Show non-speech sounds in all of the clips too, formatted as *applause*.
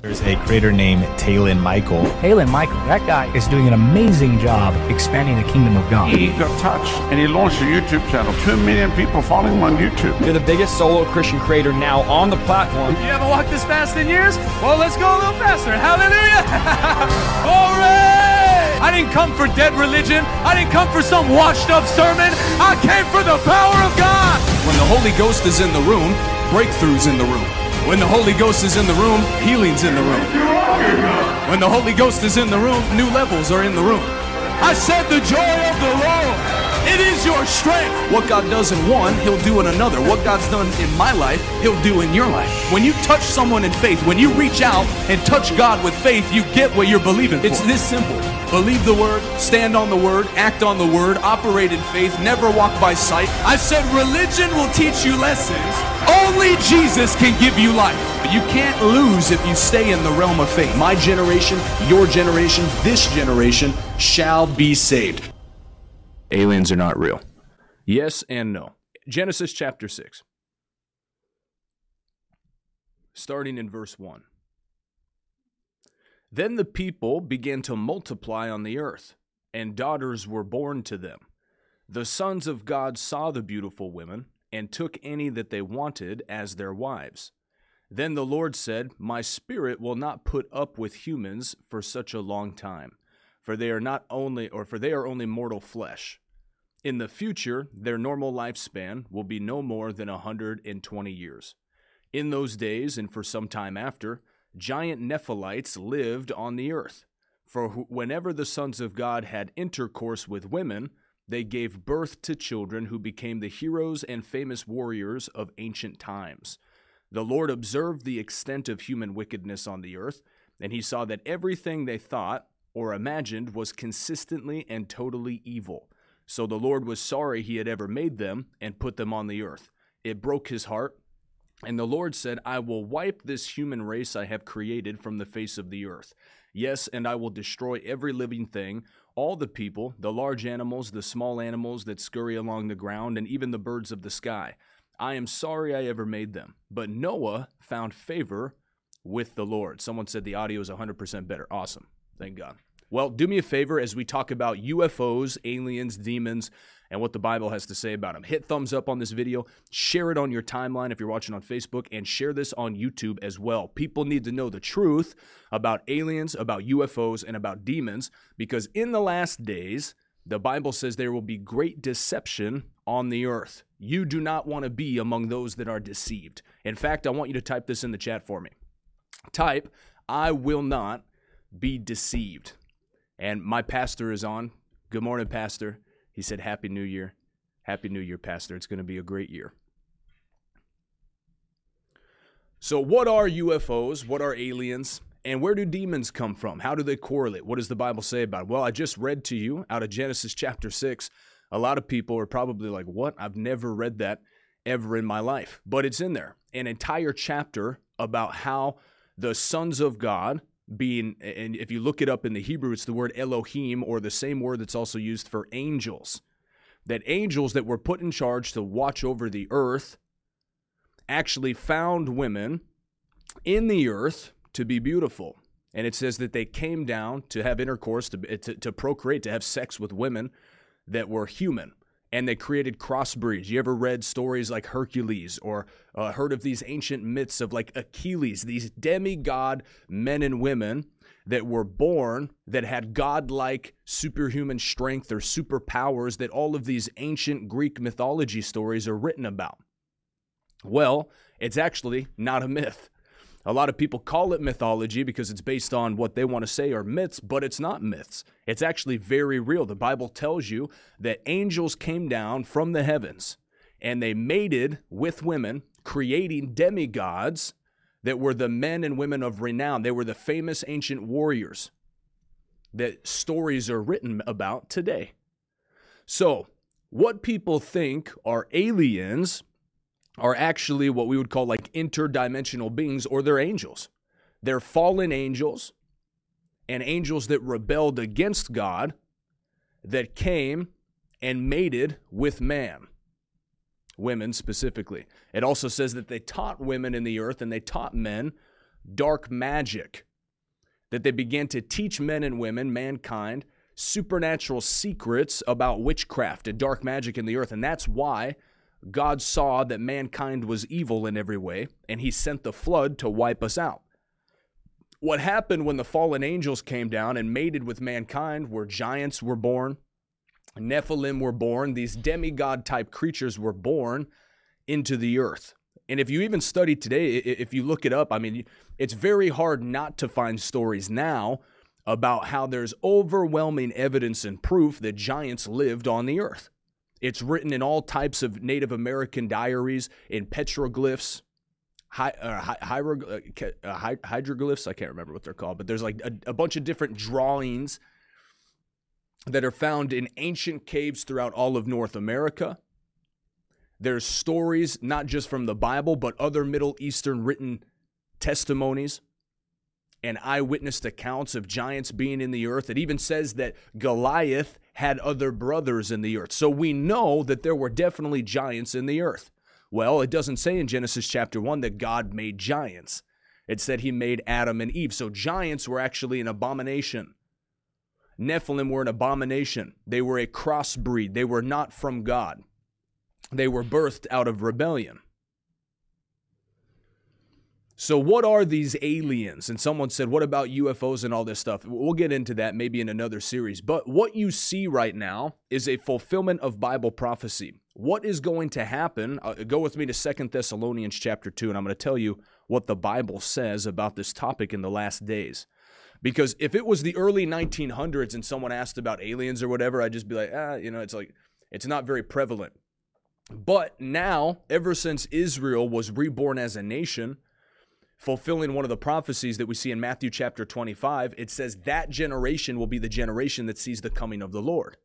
There's a creator named Taylan Michael. Taylan Michael, that guy is doing an amazing job expanding the kingdom of God. He got touched and he launched a YouTube channel. Two million people following him on YouTube. You're the biggest solo Christian creator now on the platform. You haven't walked this fast in years? Well, let's go a little faster. Hallelujah! *laughs* Glory! I didn't come for dead religion. I didn't come for some washed up sermon. I came for the power of God. When the Holy Ghost is in the room, breakthroughs in the room. When the Holy Ghost is in the room, healing's in the room. When the Holy Ghost is in the room, new levels are in the room. I said the joy of the Lord. It is your strength. What God does in one, He'll do in another. What God's done in my life, He'll do in your life. When you touch someone in faith, when you reach out and touch God with faith, you get what you're believing for. It's this simple. Believe the word, stand on the word, act on the word, operate in faith, never walk by sight. I said religion will teach you lessons. Only Jesus can give you life. You can't lose if you stay in the realm of faith. My generation, your generation, this generation shall be saved. Aliens are not real. Yes and no. Genesis chapter 6. Starting in verse 1. Then the people began to multiply on the earth, and daughters were born to them. The sons of God saw the beautiful women, and took any that they wanted as their wives. Then the Lord said, My spirit will not put up with humans for such a long time, for they are not only or for they are only mortal flesh. In the future, their normal lifespan will be no more than a hundred and twenty years. In those days, and for some time after, giant Nephilites lived on the earth. For whenever the sons of God had intercourse with women, they gave birth to children who became the heroes and famous warriors of ancient times. The Lord observed the extent of human wickedness on the earth, and he saw that everything they thought or imagined was consistently and totally evil. So the Lord was sorry he had ever made them and put them on the earth. It broke his heart. And the Lord said, I will wipe this human race I have created from the face of the earth. Yes, and I will destroy every living thing, all the people, the large animals, the small animals that scurry along the ground, and even the birds of the sky. I am sorry I ever made them. But Noah found favor with the Lord. Someone said the audio is 100% better. Awesome. Thank God. Well, do me a favor as we talk about UFOs, aliens, demons, and what the Bible has to say about them. Hit thumbs up on this video, share it on your timeline if you're watching on Facebook, and share this on YouTube as well. People need to know the truth about aliens, about UFOs, and about demons because in the last days, the Bible says there will be great deception on the earth. You do not want to be among those that are deceived. In fact, I want you to type this in the chat for me. Type, I will not be deceived. And my pastor is on. Good morning, Pastor. He said, Happy New Year. Happy New Year, Pastor. It's going to be a great year. So, what are UFOs? What are aliens? And where do demons come from? How do they correlate? What does the Bible say about it? Well, I just read to you out of Genesis chapter 6. A lot of people are probably like, What? I've never read that ever in my life. But it's in there. An entire chapter about how the sons of God, being, and if you look it up in the Hebrew, it's the word Elohim, or the same word that's also used for angels. That angels that were put in charge to watch over the earth actually found women in the earth to be beautiful. And it says that they came down to have intercourse, to, to, to procreate, to have sex with women that were human and they created crossbreeds. You ever read stories like Hercules or uh, heard of these ancient myths of like Achilles, these demigod men and women that were born that had godlike superhuman strength or superpowers that all of these ancient Greek mythology stories are written about? Well, it's actually not a myth. A lot of people call it mythology because it's based on what they want to say are myths, but it's not myths. It's actually very real. The Bible tells you that angels came down from the heavens and they mated with women, creating demigods that were the men and women of renown. They were the famous ancient warriors that stories are written about today. So, what people think are aliens are actually what we would call like interdimensional beings or they're angels. They're fallen angels and angels that rebelled against God that came and mated with man, women specifically. It also says that they taught women in the earth and they taught men dark magic, that they began to teach men and women, mankind, supernatural secrets about witchcraft and dark magic in the earth. And that's why God saw that mankind was evil in every way, and he sent the flood to wipe us out. What happened when the fallen angels came down and mated with mankind, where giants were born, Nephilim were born, these demigod type creatures were born into the earth. And if you even study today, if you look it up, I mean, it's very hard not to find stories now about how there's overwhelming evidence and proof that giants lived on the earth. It's written in all types of Native American diaries, in petroglyphs, hi, uh, hi, uh, hydroglyphs. I can't remember what they're called, but there's like a, a bunch of different drawings that are found in ancient caves throughout all of North America. There's stories, not just from the Bible, but other Middle Eastern written testimonies and eyewitness accounts of giants being in the earth. It even says that Goliath had other brothers in the earth. So we know that there were definitely giants in the earth. Well, it doesn't say in Genesis chapter 1 that God made giants. It said he made Adam and Eve. So giants were actually an abomination. Nephilim were an abomination. They were a crossbreed. They were not from God. They were birthed out of rebellion. So, what are these aliens? And someone said, What about UFOs and all this stuff? We'll get into that maybe in another series. But what you see right now is a fulfillment of Bible prophecy. What is going to happen? Uh, go with me to Second Thessalonians chapter 2, and I'm going to tell you what the Bible says about this topic in the last days. Because if it was the early 1900s and someone asked about aliens or whatever, I'd just be like, ah, you know, it's like, it's not very prevalent. But now, ever since Israel was reborn as a nation, fulfilling one of the prophecies that we see in Matthew chapter 25, it says that generation will be the generation that sees the coming of the Lord.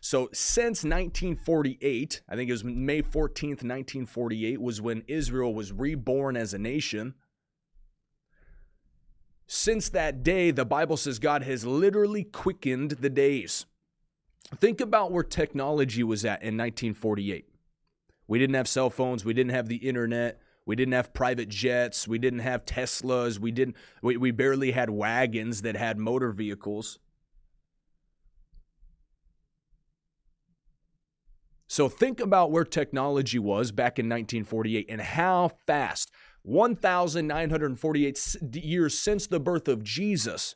So since 1948, I think it was May 14th, 1948, was when Israel was reborn as a nation. Since that day, the Bible says God has literally quickened the days. Think about where technology was at in 1948. We didn't have cell phones, we didn't have the internet, we didn't have private jets, we didn't have Teslas, we didn't we, we barely had wagons that had motor vehicles. So think about where technology was back in 1948 and how fast 1,948 years since the birth of Jesus,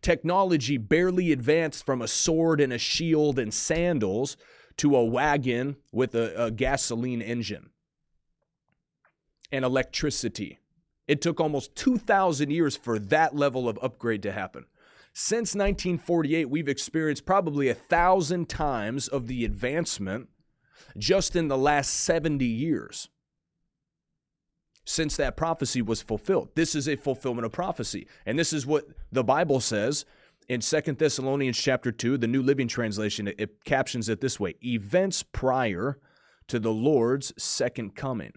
technology barely advanced from a sword and a shield and sandals to a wagon with a, a gasoline engine and electricity. It took almost 2,000 years for that level of upgrade to happen. Since 1948, we've experienced probably a thousand times of the advancement just in the last 70 years since that prophecy was fulfilled. This is a fulfillment of prophecy. And this is what the Bible says in Second Thessalonians chapter 2, the New Living Translation. It, it captions it this way events prior to the Lord's second coming.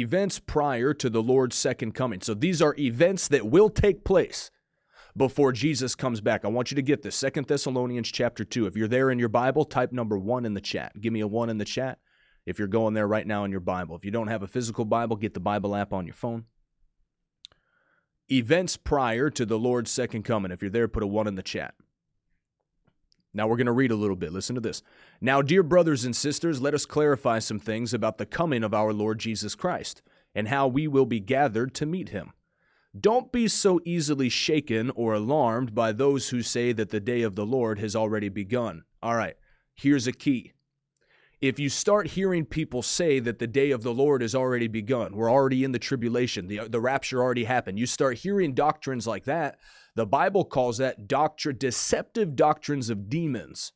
Events prior to the Lord's second coming. So these are events that will take place before Jesus comes back. I want you to get this. Second Thessalonians chapter 2. If you're there in your Bible, type number 1 in the chat. Give me a 1 in the chat if you're going there right now in your Bible. If you don't have a physical Bible, get the Bible app on your phone. Events prior to the Lord's second coming. If you're there, put a one in the chat. Now we're going to read a little bit. Listen to this. Now, dear brothers and sisters, let us clarify some things about the coming of our Lord Jesus Christ and how we will be gathered to meet him. Don't be so easily shaken or alarmed by those who say that the day of the Lord has already begun. All right, here's a key if you start hearing people say that the day of the Lord has already begun, we're already in the tribulation, the, the rapture already happened, you start hearing doctrines like that, the Bible calls that doctrine, deceptive doctrines of demons,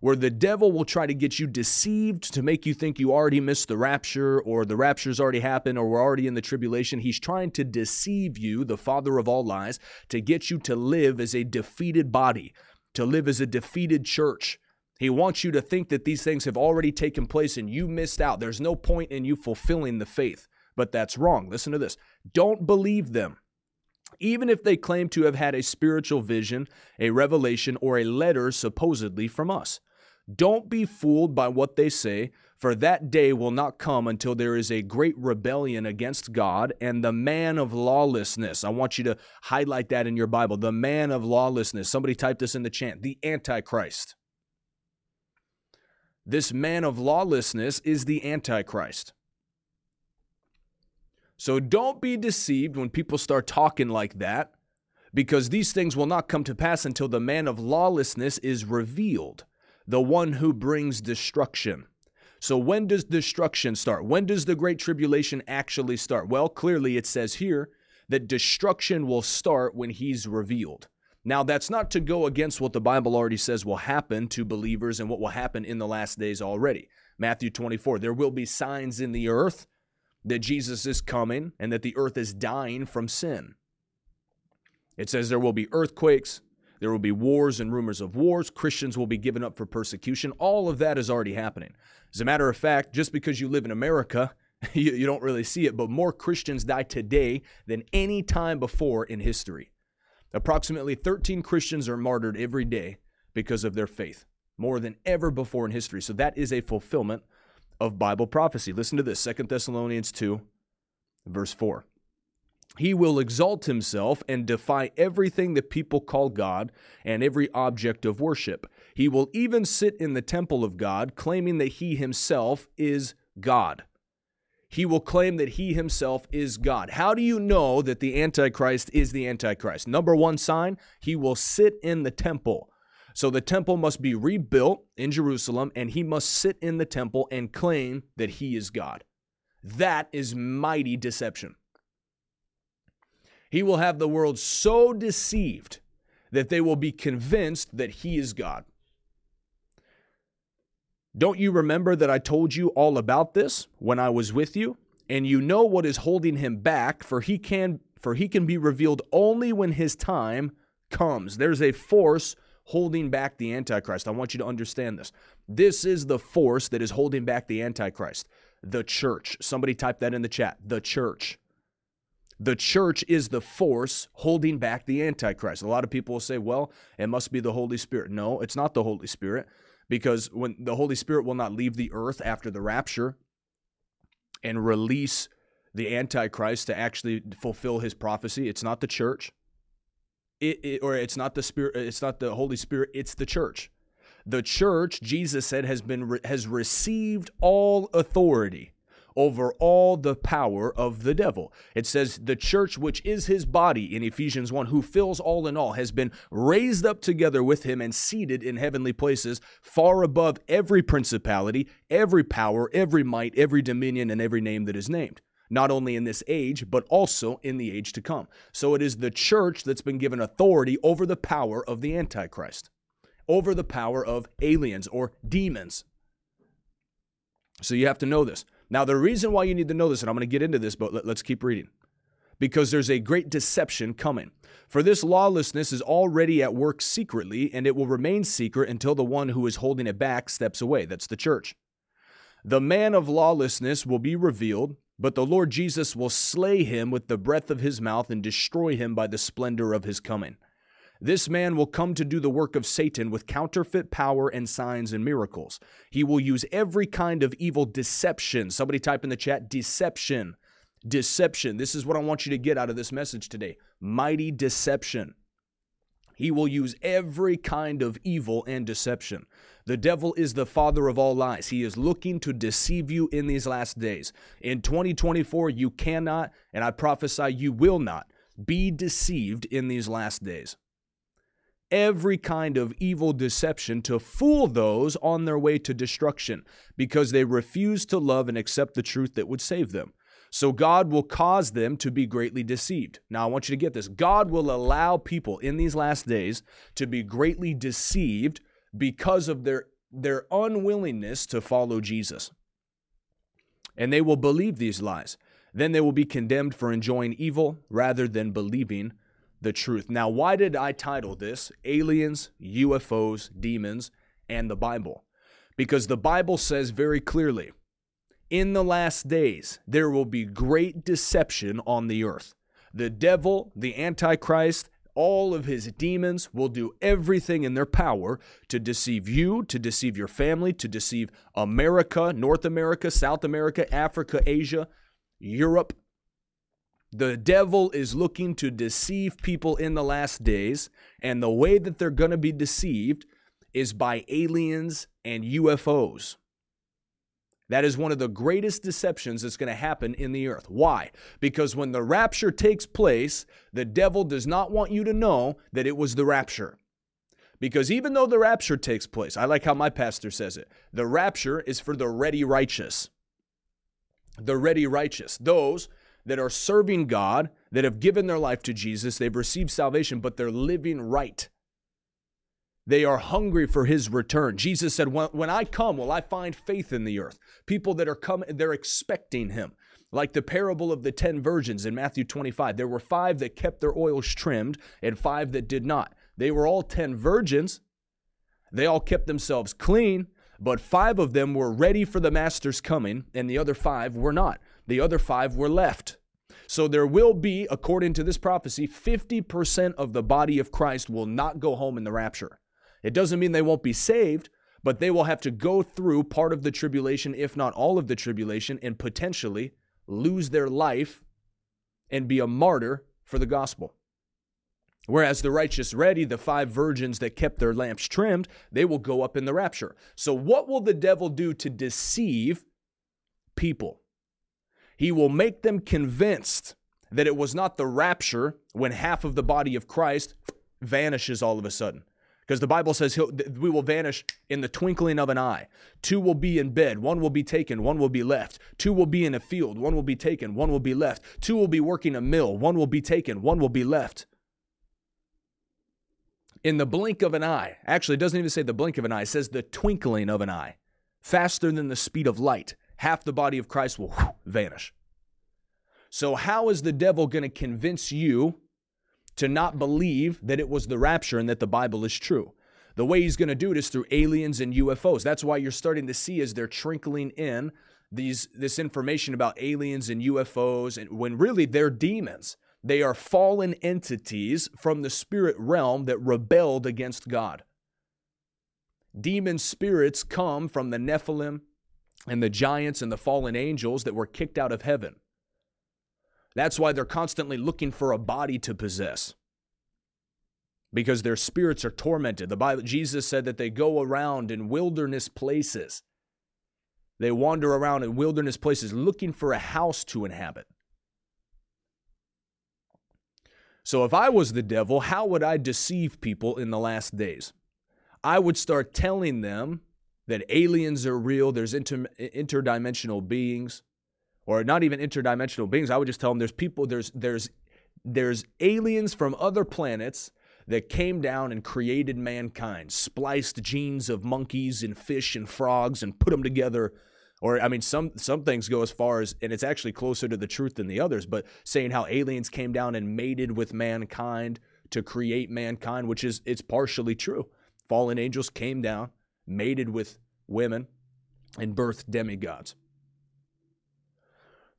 where the devil will try to get you deceived to make you think you already missed the rapture or the rapture's already happened or we're already in the tribulation. He's trying to deceive you, the father of all lies, to get you to live as a defeated body, to live as a defeated church he wants you to think that these things have already taken place and you missed out. There's no point in you fulfilling the faith. But that's wrong. Listen to this. Don't believe them. Even if they claim to have had a spiritual vision, a revelation, or a letter supposedly from us. Don't be fooled by what they say, For that day will not come until there is a great rebellion against God and the man of lawlessness. I want you to highlight that in your Bible. The man of lawlessness. Somebody type this in the chant. The Antichrist. This man of lawlessness is the Antichrist. So don't be deceived when people start talking like that, because these things will not come to pass until the man of lawlessness is revealed, the one who brings destruction. So, when does destruction start? When does the Great Tribulation actually start? Well, clearly it says here that destruction will start when he's revealed. Now, that's not to go against what the Bible already says will happen to believers and what will happen in the last days already. Matthew 24, there will be signs in the earth that Jesus is coming and that the earth is dying from sin. It says there will be earthquakes, there will be wars and rumors of wars. Christians will be given up for persecution. All of that is already happening. As a matter of fact, just because you live in America, *laughs* you, you don't really see it, but more Christians die today than any time before in history. Approximately 13 Christians are martyred every day because of their faith, more than ever before in history. So that is a fulfillment of Bible prophecy. Listen to this 2 Thessalonians 2, verse 4. He will exalt himself and defy everything that people call God and every object of worship. He will even sit in the temple of God, claiming that he himself is God. He will claim that he himself is God. How do you know that the Antichrist is the Antichrist? Number one sign, he will sit in the temple. So the temple must be rebuilt in Jerusalem, and he must sit in the temple and claim that he is God. That is mighty deception. He will have the world so deceived that they will be convinced that he is God. Don't you remember that I told you all about this when I was with you? And you know what is holding him back, for he can for he can be revealed only when his time comes. There's a force holding back the Antichrist. I want you to understand this. This is the force that is holding back the Antichrist. The church. Somebody type that in the chat. The church. The church is the force holding back the Antichrist. A lot of people will say, well, it must be the Holy Spirit. No, it's not the Holy Spirit because when the Holy Spirit will not leave the earth after the rapture and release the Antichrist to actually fulfill his prophecy, it's not the church. It, it, or it's not the spirit it's not the holy spirit it's the church the church jesus said has been has received all authority over all the power of the devil. It says, the church, which is his body in Ephesians 1, who fills all in all, has been raised up together with him and seated in heavenly places, far above every principality, every power, every might, every dominion, and every name that is named not only in this age, but also in the age to come. So it is the church that's been given authority over the power of the Antichrist, over the power of aliens or demons. So you have to know this. Now, the reason why you need to know this, and I'm going to get into this, but let, us keep reading, because there's a great deception coming. For this lawlessness is already at work secretly, and it will remain secret until the one who is holding it back steps away. That's the church. The man of lawlessness will be revealed, but the Lord Jesus will slay him with the breath of his mouth and destroy him by the splendor of his coming. This man will come to do the work of Satan with counterfeit power and signs and miracles. He will use every kind of evil deception. Somebody type in the chat deception. Deception. This is what I want you to get out of this message today. Mighty deception. He will use every kind of evil and deception. The devil is the father of all lies. He is looking to deceive you in these last days. In 2024, you cannot, and I prophesy you will not, be deceived in these last days every kind of evil deception to fool those on their way to destruction because they refuse to love and accept the truth that would save them. So God will cause them to be greatly deceived. Now, I want you to get this God will allow people in these last days to be greatly deceived because of their, their unwillingness to follow Jesus. And they will believe these lies. Then they will be condemned for enjoying evil rather than believing the truth. Now, why did I title this Aliens, UFOs, Demons, and the Bible? Because the Bible says very clearly in the last days, there will be great deception on the earth. The devil, the Antichrist, all of his demons will do everything in their power to deceive you, to deceive your family, to deceive America, North America, South America, Africa, Asia, Europe. The devil is looking to deceive people in the last days, and the way that they're going to be deceived is by aliens and UFOs. That is one of the greatest deceptions that's going to happen in the earth. Why? Because when the rapture takes place, the devil does not want you to know that it was the rapture. Because even though the rapture takes place, I like how my pastor says it the rapture is for the ready righteous. The ready righteous. Those that are serving God, that have given their life to Jesus, they've received salvation, but they're living right. They are hungry for his return. Jesus said, When I come, will I find faith in the earth? People that are coming, they're expecting him. Like the parable of the 10 virgins in Matthew 25. There were five that kept their oils trimmed and five that did not. They were all 10 virgins. They all kept themselves clean, but five of them were ready for the master's coming, and the other five were not. The other five were left. So there will be, according to this prophecy, 50% of the body of Christ will not go home in the rapture. It doesn't mean they won't be saved, but they will have to go through part of the tribulation, if not all of the tribulation, and potentially lose their life and be a martyr for the gospel. Whereas the righteous ready, the five virgins that kept their lamps trimmed, they will go up in the rapture. So, what will the devil do to deceive people? He will make them convinced that it was not the rapture when half of the body of Christ vanishes all of a sudden because the Bible says we will vanish in the twinkling of an eye. Two will be in bed, one will be taken, one will be left. Two will be in a field, one will be taken, one will be left. Two will be working a mill, one will be taken, one will be left. In the blink of an eye, actually, it doesn't even say the blink of an eye, it says the twinkling of an eye. Faster than the speed of light, half the body of Christ will vanish. So, how is the devil going to convince you to not believe that it was the rapture and that the Bible is true. The way he's going to do it is through aliens and UFOs. That's why you're starting to see as they're trickling in these this information about aliens and UFOs and when really they're demons. They are fallen entities from the spirit realm that rebelled against God. Demon spirits come from the Nephilim and the giants and the fallen angels that were kicked out of heaven. That's why they're constantly looking for a body to possess. Because their spirits are tormented. The Bible Jesus said that they go around in wilderness places. They wander around in wilderness places looking for a house to inhabit. So if I was the devil, how would I deceive people in the last days? I would start telling them that aliens are real, there's inter- interdimensional beings, or not even interdimensional beings. I would just tell them there's people, there's there's there's aliens from other planets that came down and created mankind, spliced genes of monkeys and fish and frogs and put them together. Or I mean, some some things go as far as, and it's actually closer to the truth than the others, but saying how aliens came down and mated with mankind to create mankind, which is it's partially true. Fallen angels came down, mated with women, and birthed demigods.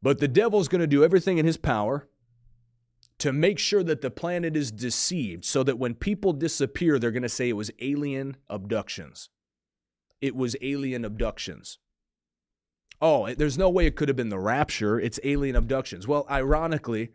But the devil's going to do everything in his power to make sure that the planet is deceived so that when people disappear, they're going to say it was alien abductions. It was alien abductions. Oh, there's no way it could have been the rapture. It's alien abductions. Well, ironically,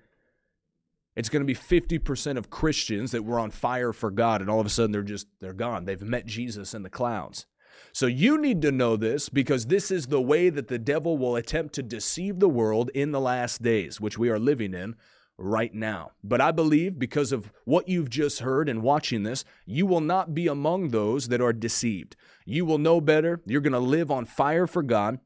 it's going to be 50% of Christians that were on fire for God, and all of a sudden they're just, they're gone. They've met Jesus in the clouds. So you need to know this because this is the way that the devil will attempt to deceive the world in the last days, which we are living in right now. But I believe because of what you've just heard and watching this, you will not be among those that are deceived. You will know better. You're going to live on fire for God.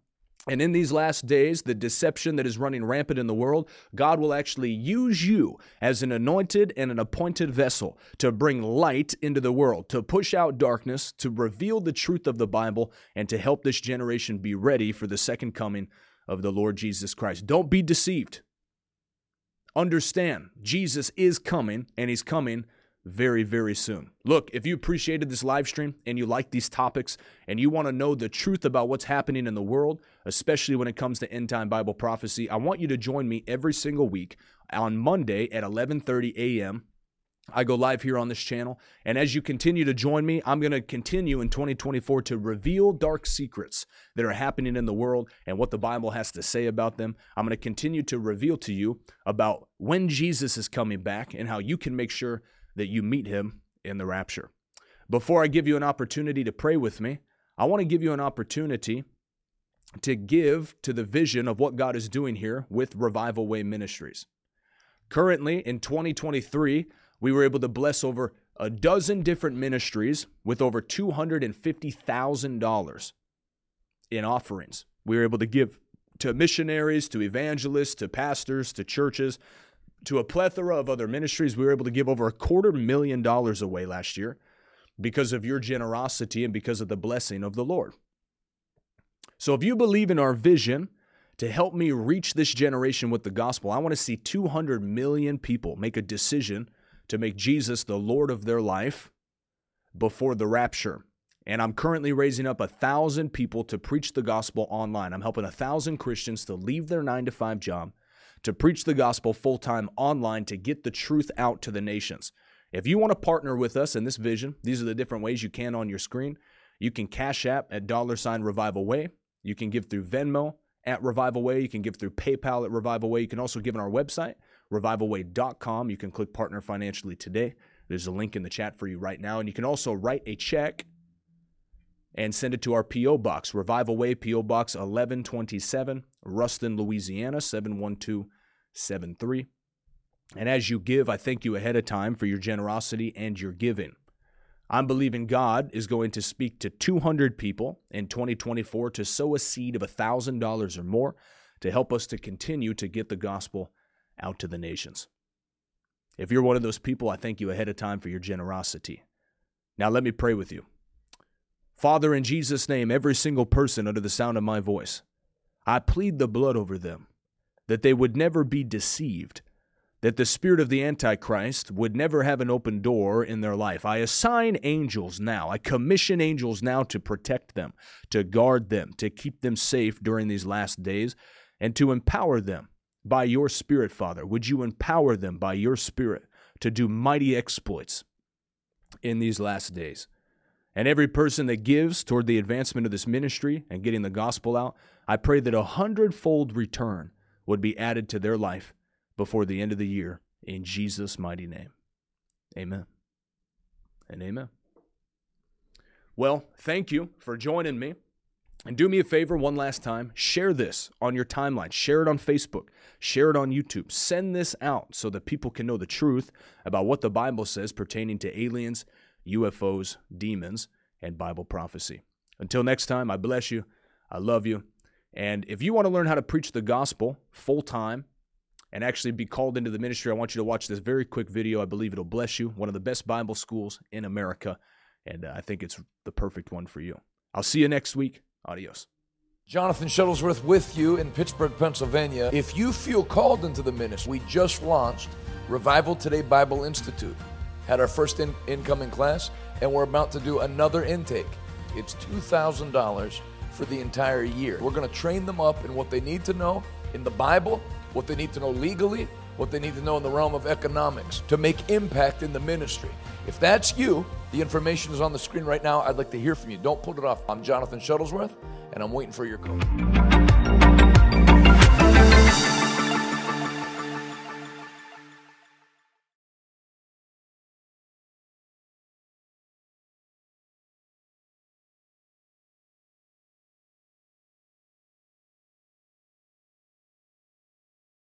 And in these last days, the deception that is running rampant in the world, God will actually use you as an anointed and an appointed vessel to bring light into the world, to push out darkness, to reveal the truth of the Bible, and to help this generation be ready for the second coming of the Lord Jesus Christ. Don't be deceived. Understand, Jesus is coming, and he's coming very, very soon. Look, if you appreciated this live stream and you like these topics and you want to know the truth about what's happening in the world, especially when it comes to end time Bible prophecy, I want you to join me every single week on Monday at 11:30 a.m. I go live here on this channel. And as you continue to join me, I'm going to continue in 2024 to reveal dark secrets that are happening in the world and what the Bible has to say about them. I'm going to continue to reveal to you about when Jesus is coming back and how you can make sure that you meet him in the rapture. Before I give you an opportunity to pray with me, I want to give you an opportunity to give to the vision of what God is doing here with Revival Way Ministries. Currently, in 2023, we were able to bless over a dozen different ministries with over $250,000 in offerings. We were able to give to missionaries, to evangelists, to pastors, to churches, to a plethora of other ministries. We were able to give over a quarter million dollars away last year because of your generosity and because of the blessing of the Lord. So if you believe in our vision to help me reach this generation with the gospel, I want to see 200 million people make a decision to make Jesus the Lord of their life before the rapture. And I'm currently raising up a thousand people to preach the gospel online. I'm helping a thousand Christians to leave their nine to five job to preach the gospel full time online to get the truth out to the nations. If you want to partner with us in this vision, these are the different ways you can on your screen. You can cash app at dollar sign revival way. You can give through Venmo at Revival Way. You can give through PayPal at Revival Way. You can also give on our website, revivalway.com. You can click partner financially today. There's a link in the chat for you right now. And you can also write a check and send it to our P.O. Box, Revival Way, P.O. Box 1127, Ruston, Louisiana 71273. And as you give, I thank you ahead of time for your generosity and your giving. I'm believing God is going to speak to 200 people in 2024 to sow a seed of $1,000 or more to help us to continue to get the gospel out to the nations. If you're one of those people, I thank you ahead of time for your generosity. Now, let me pray with you. Father, in Jesus' name, every single person under the sound of my voice, I plead the blood over them, that they would never be deceived that the spirit of the Antichrist would never have an open door in their life. I assign angels now. I commission angels now to protect them, to guard them, to keep them safe during these last days, and to empower them by your spirit, Father. Would you empower them by your spirit to do mighty exploits in these last days? And every person that gives toward the advancement of this ministry and getting the gospel out, I pray that a hundredfold return would be added to their life before the end of the year in Jesus' mighty name. Amen. And amen. Well, thank you for joining me. And do me a favor one last time share this on your timeline, share it on Facebook, share it on YouTube. Send this out so that people can know the truth about what the Bible says pertaining to aliens, UFOs, demons, and Bible prophecy. Until next time, I bless you. I love you. And if you want to learn how to preach the gospel full time, and actually be called into the ministry, I want you to watch this very quick video. I believe it'll bless you. One of the best Bible schools in America, and uh, I think it's the perfect one for you. I'll see you next week. Adios. Jonathan Shuttlesworth with you in Pittsburgh, Pennsylvania. If you feel called into the ministry, we just launched Revival Today Bible Institute. Had our first in- incoming class, and we're about to do another intake. It's $2,000 for the entire year. We're going to train them up in what they need to know in the Bible what they need to know legally, what they need to know in the realm of economics to make impact in the ministry. If that's you, the information is on the screen right now. I'd like to hear from you. Don't put it off. I'm Jonathan Shuttlesworth, and I'm waiting for your call.